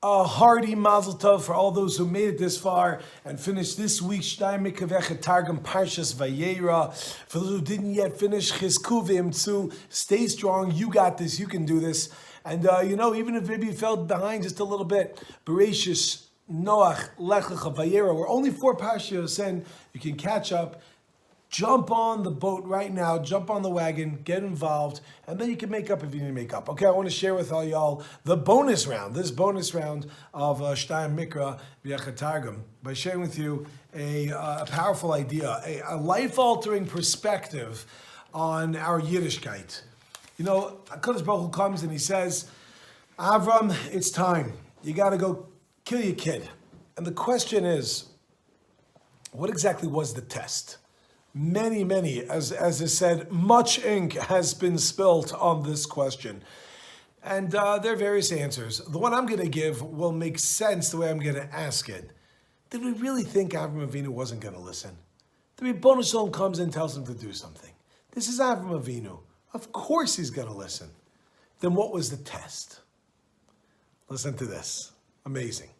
A hearty mazel tov for all those who made it this far and finished this week's Mikavech Targum Parshas Vayera. For those who didn't yet finish Chizkuvim too, stay strong. You got this. You can do this. And uh, you know, even if maybe you fell behind just a little bit, Bereshis, Noach, Lech Vayera. We're only four parshas and you can catch up. Jump on the boat right now, jump on the wagon, get involved, and then you can make up if you need to make up. Okay, I want to share with all y'all the bonus round, this bonus round of uh, Mikra V'Yachatargum, by sharing with you a, uh, a powerful idea, a, a life-altering perspective on our Yiddishkeit. You know, HaKadosh Baruch Hu comes and he says, Avram, it's time. You got to go kill your kid. And the question is, what exactly was the test? Many, many, as, as is said, much ink has been spilt on this question. And uh, there are various answers. The one I'm going to give will make sense the way I'm going to ask it. Did we really think Avram Avinu wasn't going to listen? The Ribbono Shel Olam comes and tells him to do something. This is Avram Avinu. Of course he's going to listen. Then what was the test? Listen to this. Amazing.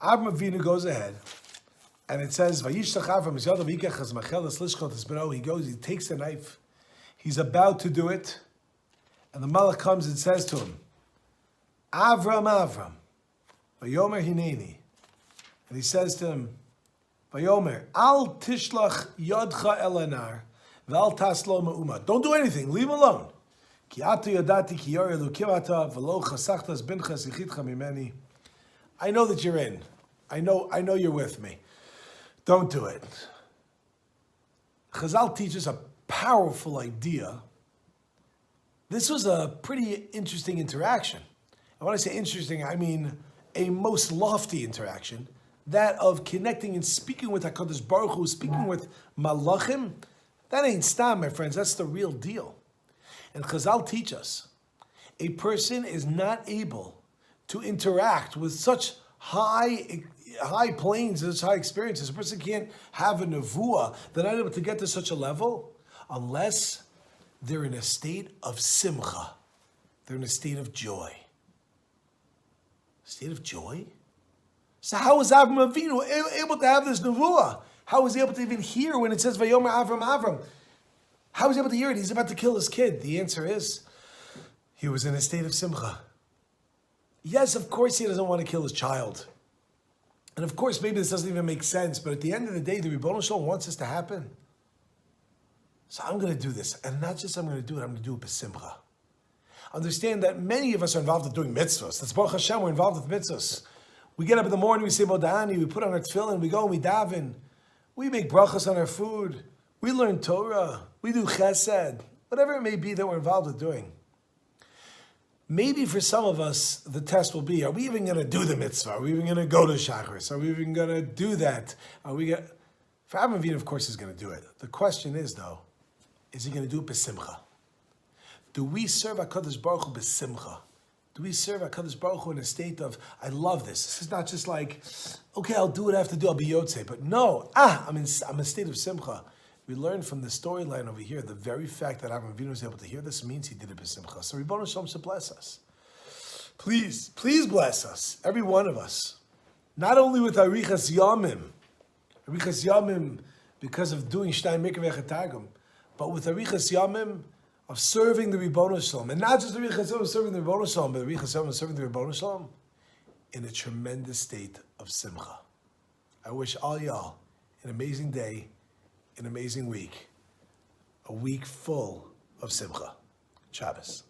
Avram Avinu goes ahead and it says. He goes, he takes the knife, he's about to do it, and the Malach comes and says to him, "Avram, Avram, vayomer hineni," and he says to him, "Vayomer al tishlach yodcha elanar, v'al taslo me'uma." Don't do anything. Leave him alone. Ki atu yadati ki yor elukim ata v'lo chasachtas binchas yichitcha mimeni. I know that you're in. I know. I know you're with me. Don't do it. Chazal teaches a powerful idea. This was a pretty interesting interaction. And when I say interesting, I mean a most lofty interaction, that of connecting and speaking with HaKadosh Baruch Hu, speaking with Malachim. That ain't stam, my friends. That's the real deal. And Chazal teach us, a person is not able to interact with such high high planes such high experiences. A person can't have a nevuah. They're not able to get to such a level unless they're in a state of simcha. They're in a state of joy. State of joy? So how was Avram Avinu able to have this nevuah? How was he able to even hear when it says Vayomer Avram Avram? How was he able to hear it? He's about to kill his kid. The answer is he was in a state of simcha. Yes, of course he doesn't want to kill his child. And of course, maybe this doesn't even make sense, but at the end of the day, the Ribbono Shel Olam wants this to happen. So I'm going to do this. And not just I'm going to do it, I'm going to do it besimcha. Understand that many of us are involved in doing mitzvahs. That's Baruch Hashem, we're involved with mitzvahs. We get up in the morning, we say Modani, we put on our tefillin, we go and we daven. We make brachas on our food. We learn Torah. We do chesed. Whatever it may be that we're involved with doing. Maybe for some of us, the test will be: Are we even going to do the mitzvah? Are we even going to go to Shachris? Are we even going to do that? Are we going? For Avram Avinu, of course, is going to do it. The question is, though, is he going to do it besimcha? Do we serve Hakadosh Baruch Hu besimcha? Do we serve Hakadosh Baruch Hu in a state of I love this? This is not just like, okay, I'll do what I have to do. I'll be yotze, but no, ah, I'm in I'm in a state of simcha. We learn from the storyline over here, the very fact that Avram Avinu was able to hear this means he did it b'simcha. So Ribbono Shel Olam should bless us. Please, please bless us, every one of us. Not only with Arichas Yamim, Arichas Yamim because of doing Shnai Mikra Vechatagim, but with Arichas Yamim of serving the Ribbono Shel Olam. And not just Arichas Yamim serving the Ribbono Shel Olam, but Arichas Yamim serving the Ribbono Shel Olam in a tremendous state of simcha. I wish all y'all an amazing day an amazing week, a week full of simcha. Shabbos.